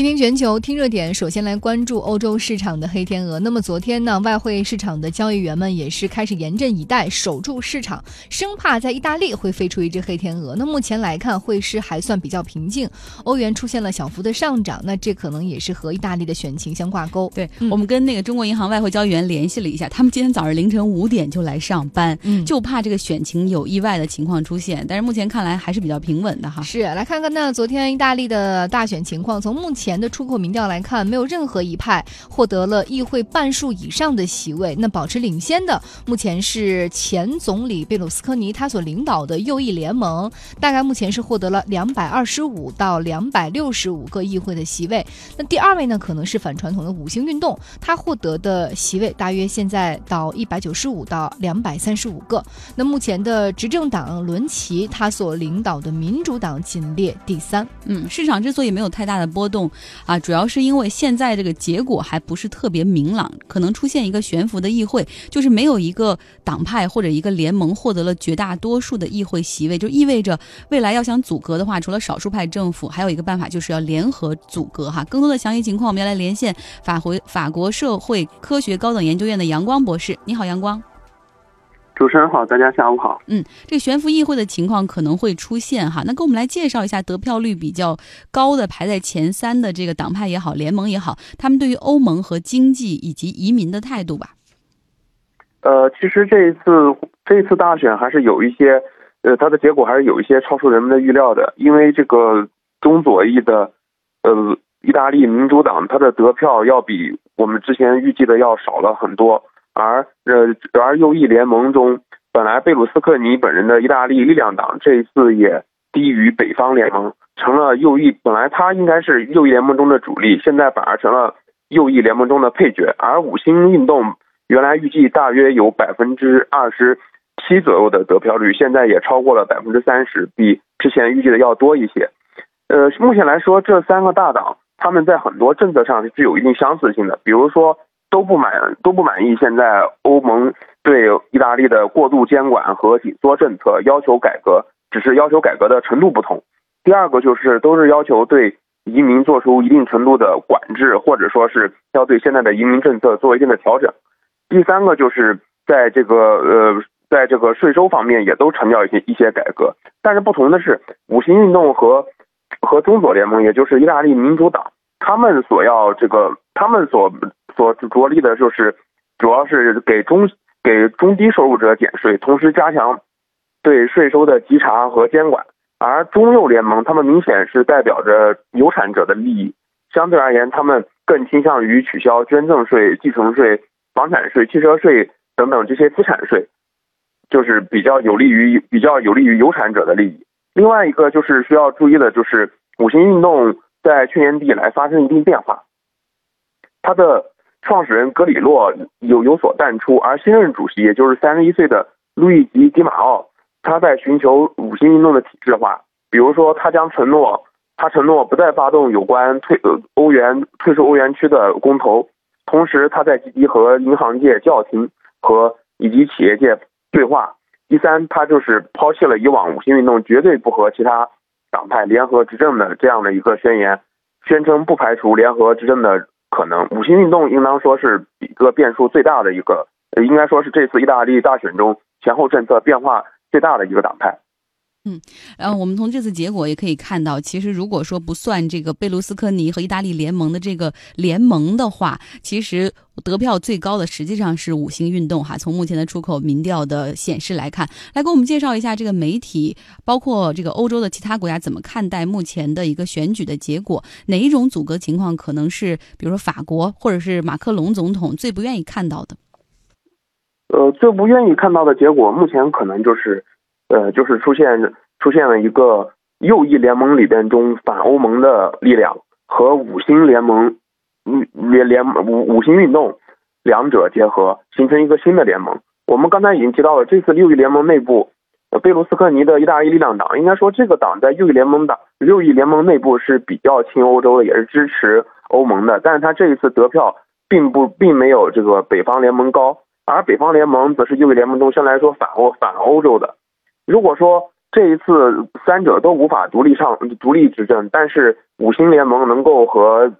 听听全球，听热点。首先来关注欧洲市场的黑天鹅。那么昨天呢，外汇市场的交易员们也是开始严阵以待，守住市场，生怕在意大利会飞出一只黑天鹅。那目前来看，汇市还算比较平静，欧元出现了小幅的上涨。那这可能也是和意大利的选情相挂钩。对我们跟那个中国银行外汇交易员联系了一下，他们今天早上凌晨五点就来上班，就怕这个选情有意外的情况出现。但是目前看来还是比较平稳的哈。是，来看看那昨天意大利的大选情况，从目前。前的出口民调来看，没有任何一派获得了议会半数以上的席位。那保持领先的，目前是前总理贝鲁斯科尼他所领导的右翼联盟，大概目前是获得了两百二十五到两百六十五个议会的席位。那第二位呢，可能是反传统的五星运动，他获得的席位大约现在到一百九十五到两百三十五个。那目前的执政党伦齐他所领导的民主党仅列第三。嗯，市场之所以没有太大的波动。啊，主要是因为现在这个结果还不是特别明朗，可能出现一个悬浮的议会，就是没有一个党派或者一个联盟获得了绝大多数的议会席位，就意味着未来要想阻隔的话，除了少数派政府，还有一个办法就是要联合阻隔哈。更多的详细情况，我们要来连线法回法国社会科学高等研究院的阳光博士。你好，阳光。主持人好，大家下午好。嗯，这个悬浮议会的情况可能会出现哈，那给我们来介绍一下得票率比较高的排在前三的这个党派也好，联盟也好，他们对于欧盟和经济以及移民的态度吧。呃，其实这一次这一次大选还是有一些，呃，它的结果还是有一些超出人们的预料的，因为这个中左翼的，呃，意大利民主党，它的得票要比我们之前预计的要少了很多。而呃，而右翼联盟中，本来贝鲁斯克尼本人的意大利力量党这一次也低于北方联盟，成了右翼。本来他应该是右翼联盟中的主力，现在反而成了右翼联盟中的配角。而五星运动原来预计大约有百分之二十七左右的得票率，现在也超过了百分之三十，比之前预计的要多一些。呃，目前来说，这三个大党他们在很多政策上是具有一定相似性的，比如说。都不满都不满意现在欧盟对意大利的过度监管和紧缩政策，要求改革，只是要求改革的程度不同。第二个就是都是要求对移民做出一定程度的管制，或者说是要对现在的移民政策做一定的调整。第三个就是在这个呃，在这个税收方面也都强调一些一些改革。但是不同的是，五星运动和和中左联盟，也就是意大利民主党，他们所要这个他们所。所着力的就是，主要是给中给中低收入者减税，同时加强对税收的稽查和监管。而中右联盟，他们明显是代表着有产者的利益，相对而言，他们更倾向于取消捐赠税、继承税、房产税、汽车税等等这些资产税，就是比较有利于比较有利于有产者的利益。另外一个就是需要注意的，就是五星运动在去年底以来发生一定变化，它的。创始人格里洛有有所淡出，而新任主席，也就是三十一岁的路易吉·迪马奥，他在寻求五星运动的体制化。比如说，他将承诺，他承诺不再发动有关退欧元退出欧元区的公投，同时他在积极和银行界、教廷和以及企业界对话。第三，他就是抛弃了以往五星运动绝对不和其他党派联合执政的这样的一个宣言，宣称不排除联合执政的。可能五星运动应当说是一个变数最大的一个，应该说是这次意大利大选中前后政策变化最大的一个党派。嗯，然后我们从这次结果也可以看到，其实如果说不算这个贝卢斯科尼和意大利联盟的这个联盟的话，其实得票最高的实际上是五星运动哈。从目前的出口民调的显示来看，来给我们介绍一下这个媒体，包括这个欧洲的其他国家怎么看待目前的一个选举的结果？哪一种阻隔情况可能是，比如说法国或者是马克龙总统最不愿意看到的？呃，最不愿意看到的结果，目前可能就是。呃，就是出现出现了一个右翼联盟里边中反欧盟的力量和五星联盟，嗯联联五五星运动两者结合，形成一个新的联盟。我们刚才已经提到了，这次右翼联盟内部，贝卢斯科尼的意大利力量党，应该说这个党在右翼联盟党右翼联盟内部是比较亲欧洲的，也是支持欧盟的。但是他这一次得票并不并没有这个北方联盟高，而北方联盟则是右翼联盟中相对来说反欧反欧洲的。如果说这一次三者都无法独立上独立执政，但是五星联盟能够和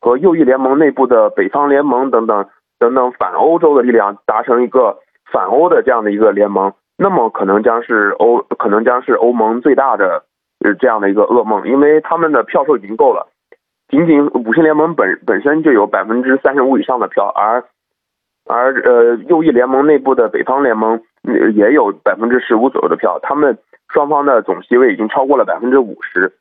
和右翼联盟内部的北方联盟等等等等反欧洲的力量达成一个反欧的这样的一个联盟，那么可能将是欧可能将是欧盟最大的呃这样的一个噩梦，因为他们的票数已经够了，仅仅五星联盟本本身就有百分之三十五以上的票，而而呃右翼联盟内部的北方联盟也有百分之十五左右的票，他们双方的总席位已经超过了百分之五十。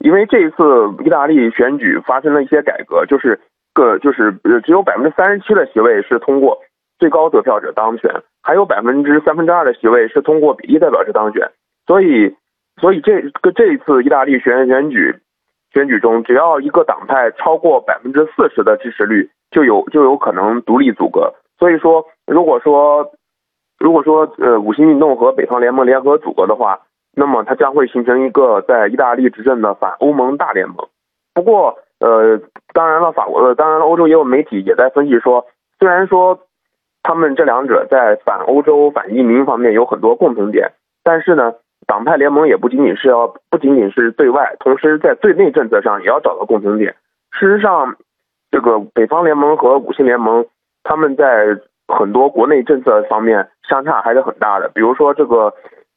因为这一次意大利选举发生了一些改革，就是个就是呃只有百分之三十七的席位是通过最高得票者当选，还有百分之三分之二的席位是通过比例代表制当选。所以，所以这个这一次意大利选选举选举中，只要一个党派超过百分之四十的支持率，就有就有可能独立组阁。所以说，如果说如果说呃五星运动和北方联盟联合组合的话。那么它将会形成一个在意大利执政的反欧盟大联盟。不过，呃，当然了，法国的，当然了，欧洲也有媒体也在分析说，虽然说他们这两者在反欧洲、反移民方面有很多共同点，但是呢，党派联盟也不仅仅是要不仅仅是对外，同时在对内政策上也要找到共同点。事实上，这个北方联盟和五星联盟，他们在很多国内政策方面相差还是很大的，比如说这个。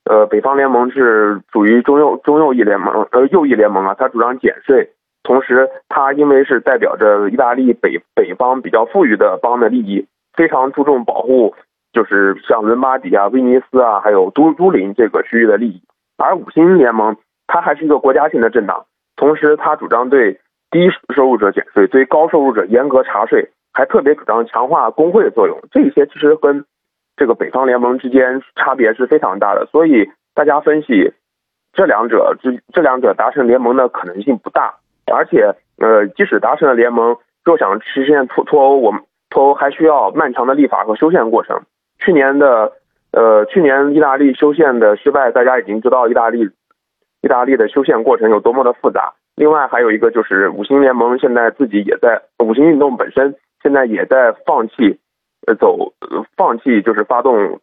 呃，北方联盟是属于中右中右翼联盟，呃，右翼联盟啊，它主张减税，同时它因为是代表着意大利北北方比较富裕的邦的利益，非常注重保护，就是像伦巴第啊、威尼斯啊，还有都都灵这个区域的利益。而五星联盟它还是一个国家性的政党，同时它主张对低收入者减税，对高收入者严格查税，还特别主张强化工会的作用。这些其实跟这个北方联盟之间差别是非常大的，所以大家分析这两者这这两者达成联盟的可能性不大，而且呃，即使达成了联盟，若想实现脱脱欧，我们脱欧还需要漫长的立法和修宪过程。去年的呃，去年意大利修宪的失败，大家已经知道意大利意大利的修宪过程有多么的复杂。另外还有一个就是五星联盟现在自己也在五星运动本身现在也在放弃。呃，走，放弃就是发动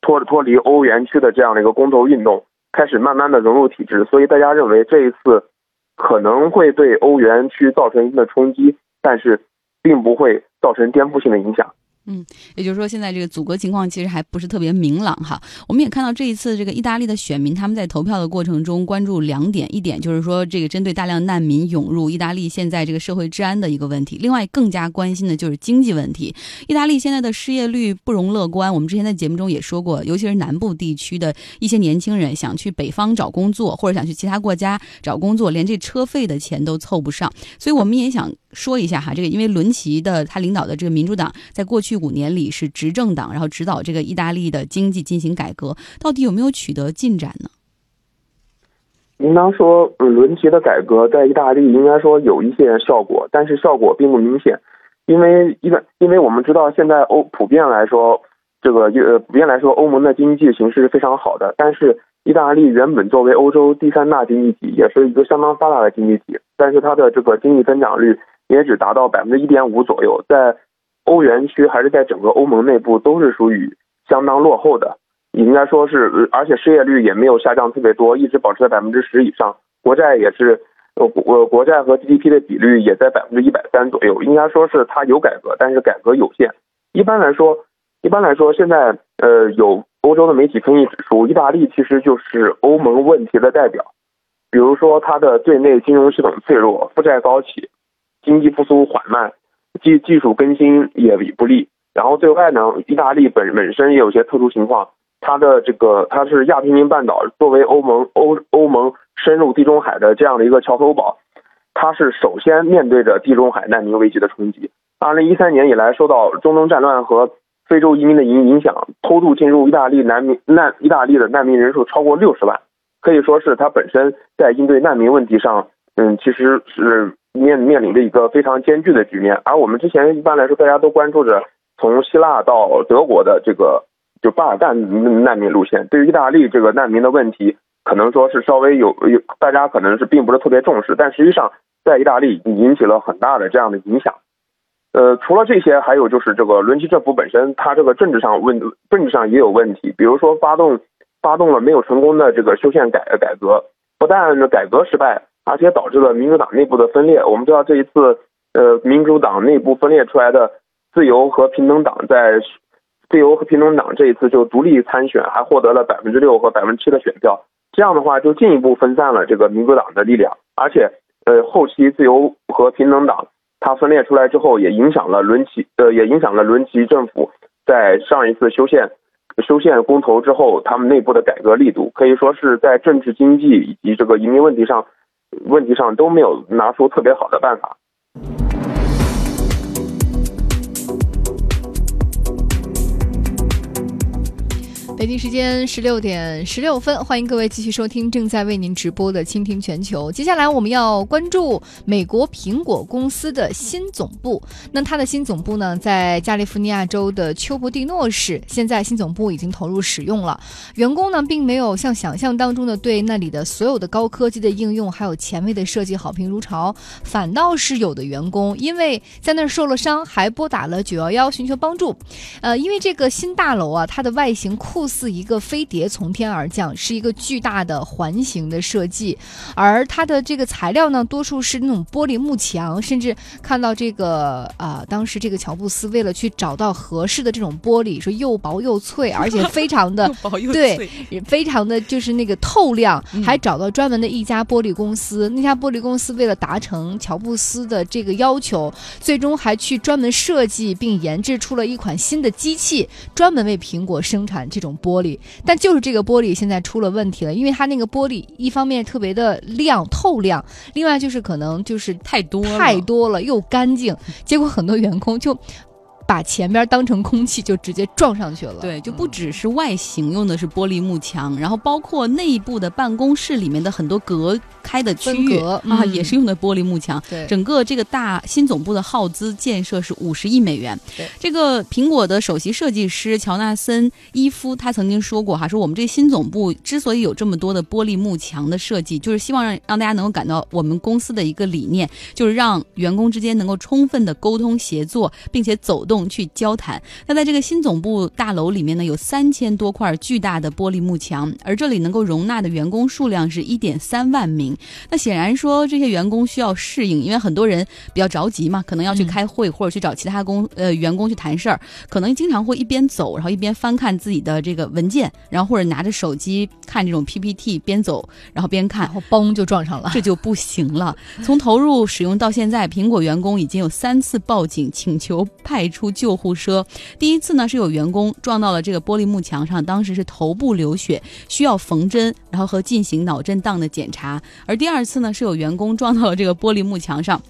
脱脱离欧元区的这样的一个公投运动，开始慢慢的融入体制，所以大家认为这一次可能会对欧元区造成一定的冲击，但是并不会造成颠覆性的影响。嗯，也就是说，现在这个阻隔情况其实还不是特别明朗哈。我们也看到这一次这个意大利的选民他们在投票的过程中关注两点，一点就是说这个针对大量难民涌入意大利现在这个社会治安的一个问题，另外更加关心的就是经济问题。意大利现在的失业率不容乐观，我们之前在节目中也说过，尤其是南部地区的一些年轻人想去北方找工作，或者想去其他国家找工作，连这车费的钱都凑不上。所以我们也想说一下哈，这个因为伦齐的他领导的这个民主党在过去。五年里是执政党，然后指导这个意大利的经济进行改革，到底有没有取得进展呢？应当说，伦齐的改革在意大利应该说有一些效果，但是效果并不明显，因为一个，因为我们知道现在欧普遍来说，这个呃普遍来说欧盟的经济形势是非常好的，但是意大利原本作为欧洲第三大经济体，也是一个相当发达的经济体，但是它的这个经济增长率也只达到百分之一点五左右，在欧元区还是在整个欧盟内部都是属于相当落后的，应该说是，而且失业率也没有下降特别多，一直保持在百分之十以上。国债也是，呃，国国债和 GDP 的比率也在百分之一百三左右。应该说是它有改革，但是改革有限。一般来说，一般来说，现在呃，有欧洲的媒体分析指出，意大利其实就是欧盟问题的代表。比如说，它的对内金融系统脆弱，负债高企，经济复苏缓慢。技技术更新也不利，然后对外呢，意大利本本身也有些特殊情况，它的这个它是亚平宁半岛作为欧盟欧欧盟深入地中海的这样的一个桥头堡，它是首先面对着地中海难民危机的冲击。二零一三年以来，受到中东战乱和非洲移民的影影响，偷渡进入意大利难民难意大利的难民人数超过六十万，可以说是它本身在应对难民问题上，嗯，其实是。面面临着一个非常艰巨的局面，而我们之前一般来说大家都关注着从希腊到德国的这个就巴尔干难民路线，对于意大利这个难民的问题，可能说是稍微有有大家可能是并不是特别重视，但实际上在意大利已经引起了很大的这样的影响。呃，除了这些，还有就是这个伦齐政府本身，它这个政治上问政治上也有问题，比如说发动发动了没有成功的这个修宪改改革，不但改革失败，而且导致了民主党内部的分裂。我们知道这一次，呃，民主党内部分裂出来的自由和平等党在自由和平等党这一次就独立参选，还获得了百分之六和百分之七的选票。这样的话，就进一步分散了这个民主党的力量，而且，呃，后期自由和平等党它分裂出来之后，也影响了伦齐，呃，也影响了伦齐政府在上一次修宪。修宪公投之后，他们内部的改革力度可以说是在政治、经济以及这个移民问题上，问题上都没有拿出特别好的办法。北京时间十六点十六分，欢迎各位继续收听正在为您直播的《倾听全球》。接下来我们要关注美国苹果公司的新总部。那它的新总部呢，在加利福尼亚州的丘布蒂诺市。现在新总部已经投入使用了，员工呢，并没有像想象当中的对那里的所有的高科技的应用还有前卫的设计好评如潮，反倒是有的员工因为在那儿受了伤，还拨打了九幺幺寻求帮助。呃，因为这个新大楼啊，它的外形酷似。似一个飞碟从天而降，是一个巨大的环形的设计，而它的这个材料呢，多数是那种玻璃幕墙，甚至看到这个啊，当时这个乔布斯为了去找到合适的这种玻璃，说又薄又脆，而且非常的 对，非常的就是那个透亮，还找到专门的一家玻璃公司，那家玻璃公司为了达成乔布斯的这个要求，最终还去专门设计并研制出了一款新的机器，专门为苹果生产这种。玻璃，但就是这个玻璃现在出了问题了，因为它那个玻璃一方面特别的亮透亮，另外就是可能就是太多太多了又干净，结果很多员工就。把前边当成空气就直接撞上去了。对，就不只是外形用的是玻璃幕墙，然后包括内部的办公室里面的很多隔开的区域啊，也是用的玻璃幕墙。对，整个这个大新总部的耗资建设是五十亿美元。对，这个苹果的首席设计师乔纳森伊夫他曾经说过哈，说我们这新总部之所以有这么多的玻璃幕墙的设计，就是希望让让大家能够感到我们公司的一个理念，就是让员工之间能够充分的沟通协作，并且走动。去交谈。那在这个新总部大楼里面呢，有三千多块巨大的玻璃幕墙，而这里能够容纳的员工数量是一点三万名。那显然说，这些员工需要适应，因为很多人比较着急嘛，可能要去开会或者去找其他工呃员工去谈事儿，可能经常会一边走，然后一边翻看自己的这个文件，然后或者拿着手机看这种 PPT，边走然后边看，然后嘣就撞上了，这就不行了。从投入使用到现在，苹果员工已经有三次报警请求派出。救护车第一次呢是有员工撞到了这个玻璃幕墙上，当时是头部流血，需要缝针，然后和进行脑震荡的检查。而第二次呢是有员工撞到了这个玻璃幕墙上。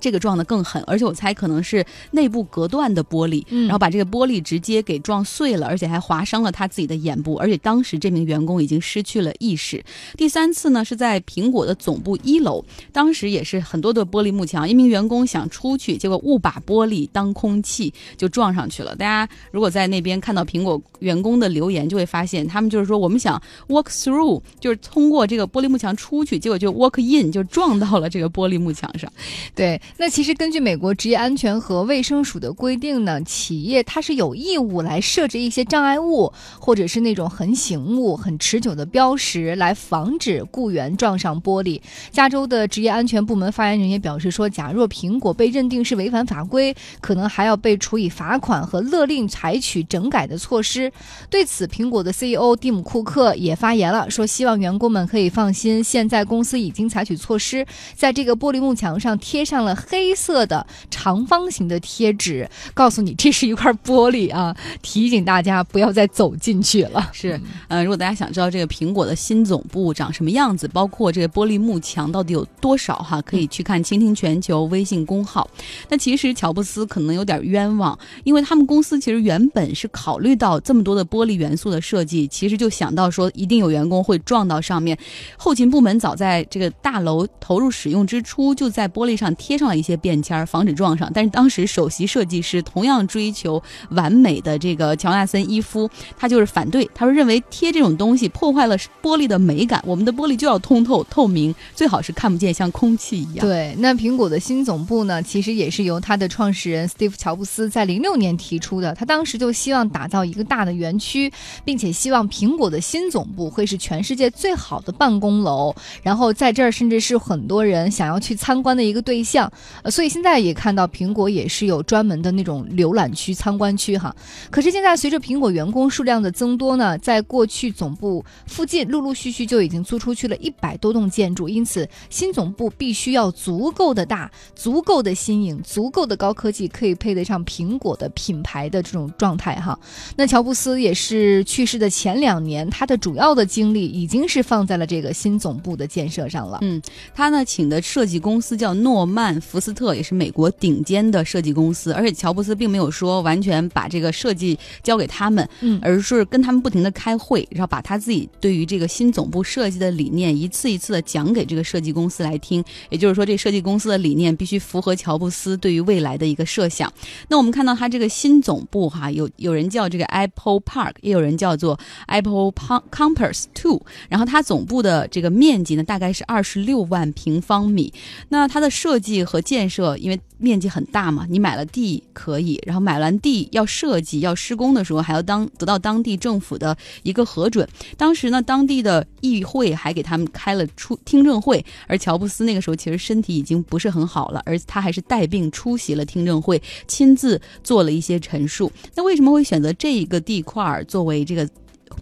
这个撞得更狠，而且我猜可能是内部隔断的玻璃，然后把这个玻璃直接给撞碎了，而且还划伤了他自己的眼部，而且当时这名员工已经失去了意识。第三次呢是在苹果的总部一楼，当时也是很多的玻璃幕墙，一名员工想出去，结果误把玻璃当空气就撞上去了。大家如果在那边看到苹果员工的留言，就会发现他们就是说我们想 walk through，就是通过这个玻璃幕墙出去，结果就 walk in，就撞到了这个玻璃幕墙上，对。那其实根据美国职业安全和卫生署的规定呢，企业它是有义务来设置一些障碍物，或者是那种很醒目、很持久的标识，来防止雇员撞上玻璃。加州的职业安全部门发言人也表示说，假若苹果被认定是违反法规，可能还要被处以罚款和勒令采取整改的措施。对此，苹果的 CEO 蒂姆·库克也发言了，说希望员工们可以放心，现在公司已经采取措施，在这个玻璃幕墙上贴上了。黑色的长方形的贴纸，告诉你这是一块玻璃啊，提醒大家不要再走进去了。是，嗯，如果大家想知道这个苹果的新总部长什么样子，包括这个玻璃幕墙到底有多少哈，可以去看“倾听全球”微信公号。那其实乔布斯可能有点冤枉，因为他们公司其实原本是考虑到这么多的玻璃元素的设计，其实就想到说一定有员工会撞到上面。后勤部门早在这个大楼投入使用之初，就在玻璃上贴上。了一些便签，防止撞上。但是当时首席设计师同样追求完美的这个乔纳森伊夫，他就是反对，他说认为贴这种东西破坏了玻璃的美感，我们的玻璃就要通透透明，最好是看不见，像空气一样。对，那苹果的新总部呢，其实也是由它的创始人 Steve 乔布斯在零六年提出的。他当时就希望打造一个大的园区，并且希望苹果的新总部会是全世界最好的办公楼，然后在这儿甚至是很多人想要去参观的一个对象。呃，所以现在也看到苹果也是有专门的那种浏览区、参观区哈。可是现在随着苹果员工数量的增多呢，在过去总部附近陆陆续续就已经租出去了一百多栋建筑，因此新总部必须要足够的大、足够的新颖、足够的高科技，可以配得上苹果的品牌的这种状态哈。那乔布斯也是去世的前两年，他的主要的精力已经是放在了这个新总部的建设上了。嗯，他呢请的设计公司叫诺曼福斯特，也是美国顶尖的设计公司。而且乔布斯并没有说完全把这个设计交给他们，嗯，而是跟他们不停的开会，然后把他自己对于这个新总部设计的理念一次一次的讲给这个设计公司来听。也就是说，这设计公司的理念必须符合乔布斯对于未来的一个设想。那我们看到他这个新总部哈，有有人叫这个 Apple Park，也有人叫做 Apple Campus Two。然后它总部的这个面积呢，大概是二十六万平方米。那它的设计和建设，因为面积很大嘛，你买了地可以，然后买完地要设计要施工的时候，还要当得到当地政府的一个核准。当时呢，当地的议会还给他们开了出听证会，而乔布斯那个时候其实身体已经不是很好了，而他还是带病出席了听证会，亲自做了一些陈述。那为什么会选择这一个地块儿作为这个？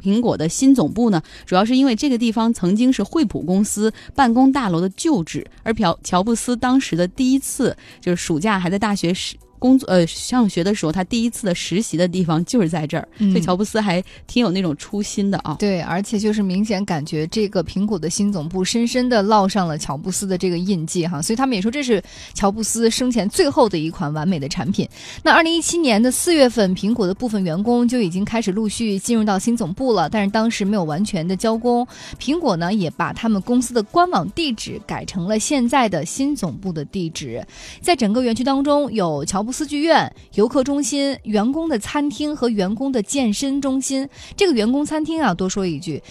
苹果的新总部呢，主要是因为这个地方曾经是惠普公司办公大楼的旧址，而朴乔布斯当时的第一次就是暑假还在大学时。工作呃上学的时候，他第一次的实习的地方就是在这儿，所以乔布斯还挺有那种初心的啊。对，而且就是明显感觉这个苹果的新总部深深的烙上了乔布斯的这个印记哈，所以他们也说这是乔布斯生前最后的一款完美的产品。那二零一七年的四月份，苹果的部分员工就已经开始陆续进入到新总部了，但是当时没有完全的交工。苹果呢也把他们公司的官网地址改成了现在的新总部的地址，在整个园区当中有乔。布斯剧院、游客中心、员工的餐厅和员工的健身中心。这个员工餐厅啊，多说一句。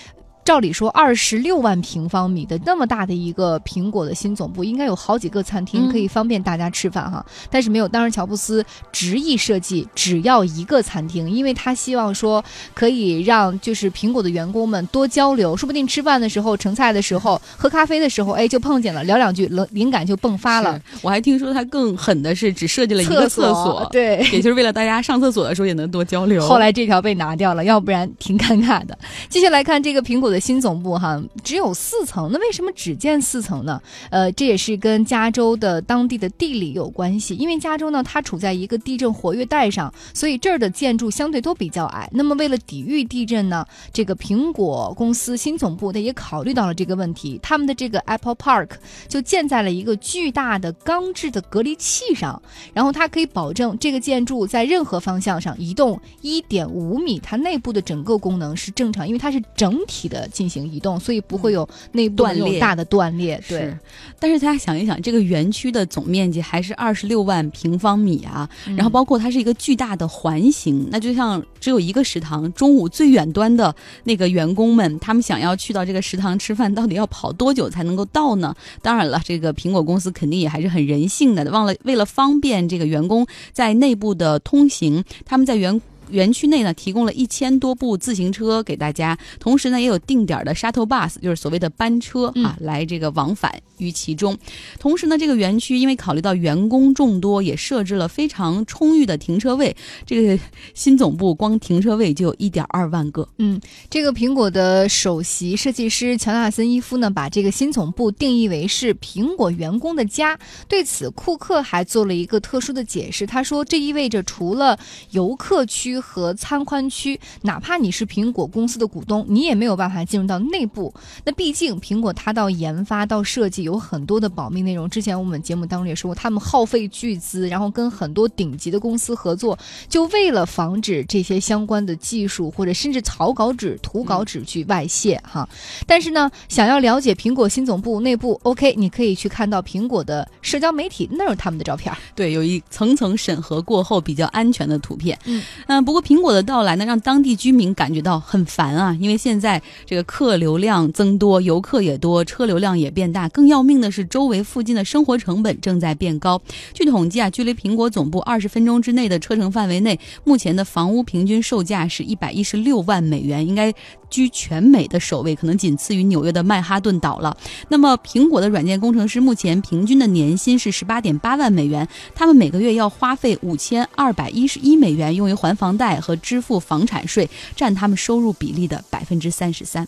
照理说，二十六万平方米的那么大的一个苹果的新总部，应该有好几个餐厅可以方便大家吃饭哈。但是没有，当时乔布斯执意设计只要一个餐厅，因为他希望说可以让就是苹果的员工们多交流，说不定吃饭的时候、盛菜的时候、喝咖啡的时候，哎，就碰见了，聊两句，灵灵感就迸发了。我还听说他更狠的是只设计了一个厕所，对，也就是为了大家上厕所的时候也能多交流。后来这条被拿掉了，要不然挺尴尬的。继续来看这个苹果的。新总部哈只有四层，那为什么只建四层呢？呃，这也是跟加州的当地的地理有关系。因为加州呢，它处在一个地震活跃带上，所以这儿的建筑相对都比较矮。那么为了抵御地震呢，这个苹果公司新总部它也考虑到了这个问题，他们的这个 Apple Park 就建在了一个巨大的钢制的隔离器上，然后它可以保证这个建筑在任何方向上移动一点五米，它内部的整个功能是正常，因为它是整体的。进行移动，所以不会有内部大的断裂。对，但是大家想一想，这个园区的总面积还是二十六万平方米啊，然后包括它是一个巨大的环形，那就像只有一个食堂，中午最远端的那个员工们，他们想要去到这个食堂吃饭，到底要跑多久才能够到呢？当然了，这个苹果公司肯定也还是很人性的，忘了为了方便这个员工在内部的通行，他们在园。园区内呢，提供了一千多部自行车给大家，同时呢，也有定点的 shuttle bus，就是所谓的班车啊，来这个往返于其中。同时呢，这个园区因为考虑到员工众多，也设置了非常充裕的停车位。这个新总部光停车位就有一点二万个。嗯，这个苹果的首席设计师乔纳森伊夫呢，把这个新总部定义为是苹果员工的家。对此，库克还做了一个特殊的解释，他说这意味着除了游客区。区和参观区，哪怕你是苹果公司的股东，你也没有办法进入到内部。那毕竟苹果它到研发到设计有很多的保密内容。之前我们节目当中也说过，他们耗费巨资，然后跟很多顶级的公司合作，就为了防止这些相关的技术或者甚至草稿纸、图稿纸去外泄哈。但是呢，想要了解苹果新总部内部，OK，你可以去看到苹果的社交媒体，那有他们的照片。对，有一层层审核过后比较安全的图片。嗯，嗯，不过苹果的到来呢，让当地居民感觉到很烦啊，因为现在这个客流量增多，游客也多，车流量也变大。更要命的是，周围附近的生活成本正在变高。据统计啊，距离苹果总部二十分钟之内的车程范围内，目前的房屋平均售价是一百一十六万美元，应该居全美的首位，可能仅次于纽约的曼哈顿岛了。那么，苹果的软件工程师目前平均的年薪是十八点八万美元，他们每个月要花费五千二百一十一美元用于还房贷和支付房产税，占他们收入比例的百分之三十三。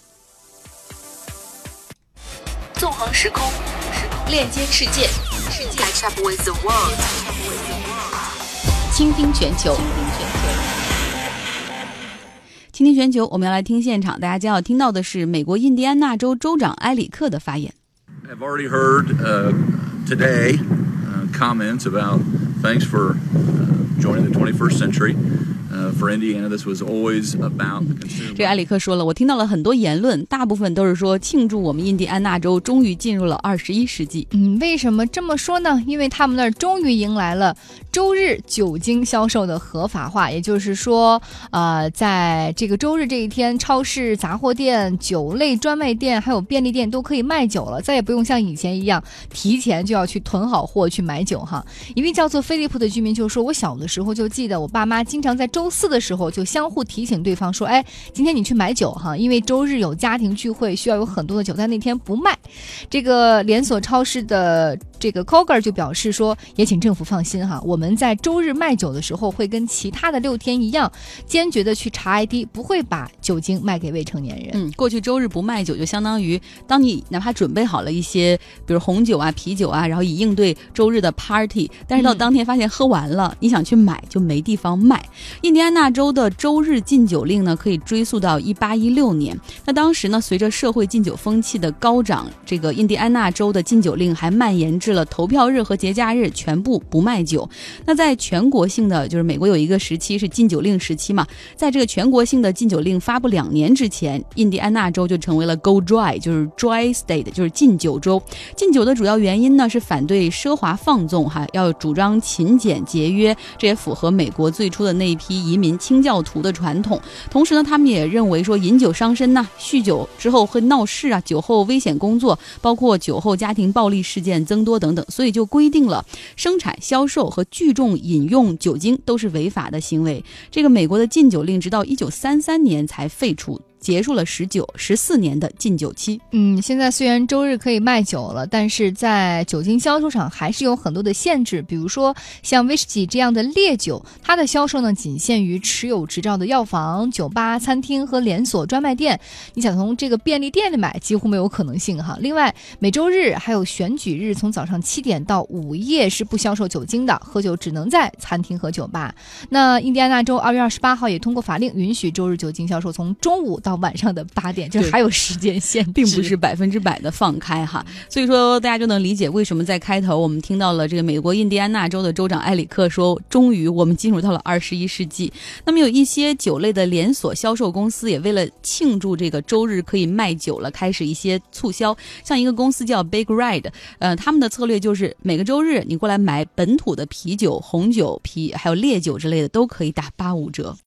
纵横时空，链接世界，世界 catch up with the world，倾听全球。倾听全球，我们要来听现场，大家将要听到的是美国印第安纳州州长埃里克的发言。I've already heard uh, today uh, comments about thanks for uh, joining the 21st century. Uh, for Indiana, this was always about the consumer. 这个埃里克说了，我听到了很多言论，大部分都是说庆祝我们印第安纳州终于进入了二十一世纪。嗯，为什么这么说呢？因为他们那儿终于迎来了周日酒精销售的合法化，也就是说，呃，在这个周日这一天，超市、杂货店、酒类专卖店还有便利店都可以卖酒了，再也不用像以前一样提前就要去囤好货去买酒哈。一位叫做菲利普的居民就说：“我小的时候就记得我爸妈经常在周四的时候就相互提醒对方说，哎，今天你去买酒哈，因为周日有家庭聚会，需要有很多的酒，但那天不卖。”这个连锁超市的这个 Koger 就表示说，也请政府放心哈，我们在周日卖酒的时候会跟其他的六天一样，坚决的去查 ID，不会把酒精卖给未成年人。嗯，过去周日不卖酒，就相当于当你哪怕准备好了一些，比如红酒啊、啤酒啊，然后以应对周日的 party，但是到当天发现喝完了，你想去买就没地方卖。印第安纳州的周日禁酒令呢，可以追溯到一八一六年。那当时呢，随着社会禁酒风气的高涨，这个印第安纳州的禁酒令还蔓延至了投票日和节假日，全部不卖酒。那在全国性的，就是美国有一个时期是禁酒令时期嘛，在这个全国性的禁酒令发布两年之前，印第安纳州就成为了 Go Dry，就是 Dry State，就是禁酒州。禁酒的主要原因呢是反对奢华放纵，哈，要主张勤俭节约，这也符合美国最初的那一批移民清教徒的传统。同时呢，他们也认为说饮酒伤身呐、酗酒之后会闹事啊，酒后危险工作，包括酒后家庭暴力事件增多等等，所以就规定了生产、销售和聚众饮用酒精都是违法的行为。这个美国的禁酒令直到一九三三年才废除。结束了十九十四年的禁酒期。嗯，现在虽然周日可以卖酒了，但是在酒精销售上还是有很多的限制。比如说像威士忌这样的烈酒，它的销售呢仅限于持有执照的药房、酒吧、餐厅和连锁专卖店。你想从这个便利店里买，几乎没有可能性哈。另外，每周日还有选举日，从早上七点到午夜是不销售酒精的，喝酒只能在餐厅和酒吧。那印第安纳州二月二十八号也通过法令，允许周日酒精销售从中午到晚上的八点，就还有时间限制，并不是百分之百的放开哈，所以说大家就能理解为什么在开头我们听到了这个美国印第安纳州的州长埃里克说，终于我们进入到了二十一世纪。那么有一些酒类的连锁销售公司也为了庆祝这个周日可以卖酒了，开始一些促销，像一个公司叫 Big Red，呃，他们的策略就是每个周日你过来买本土的啤酒、红酒、啤还有烈酒之类的都可以打八五折。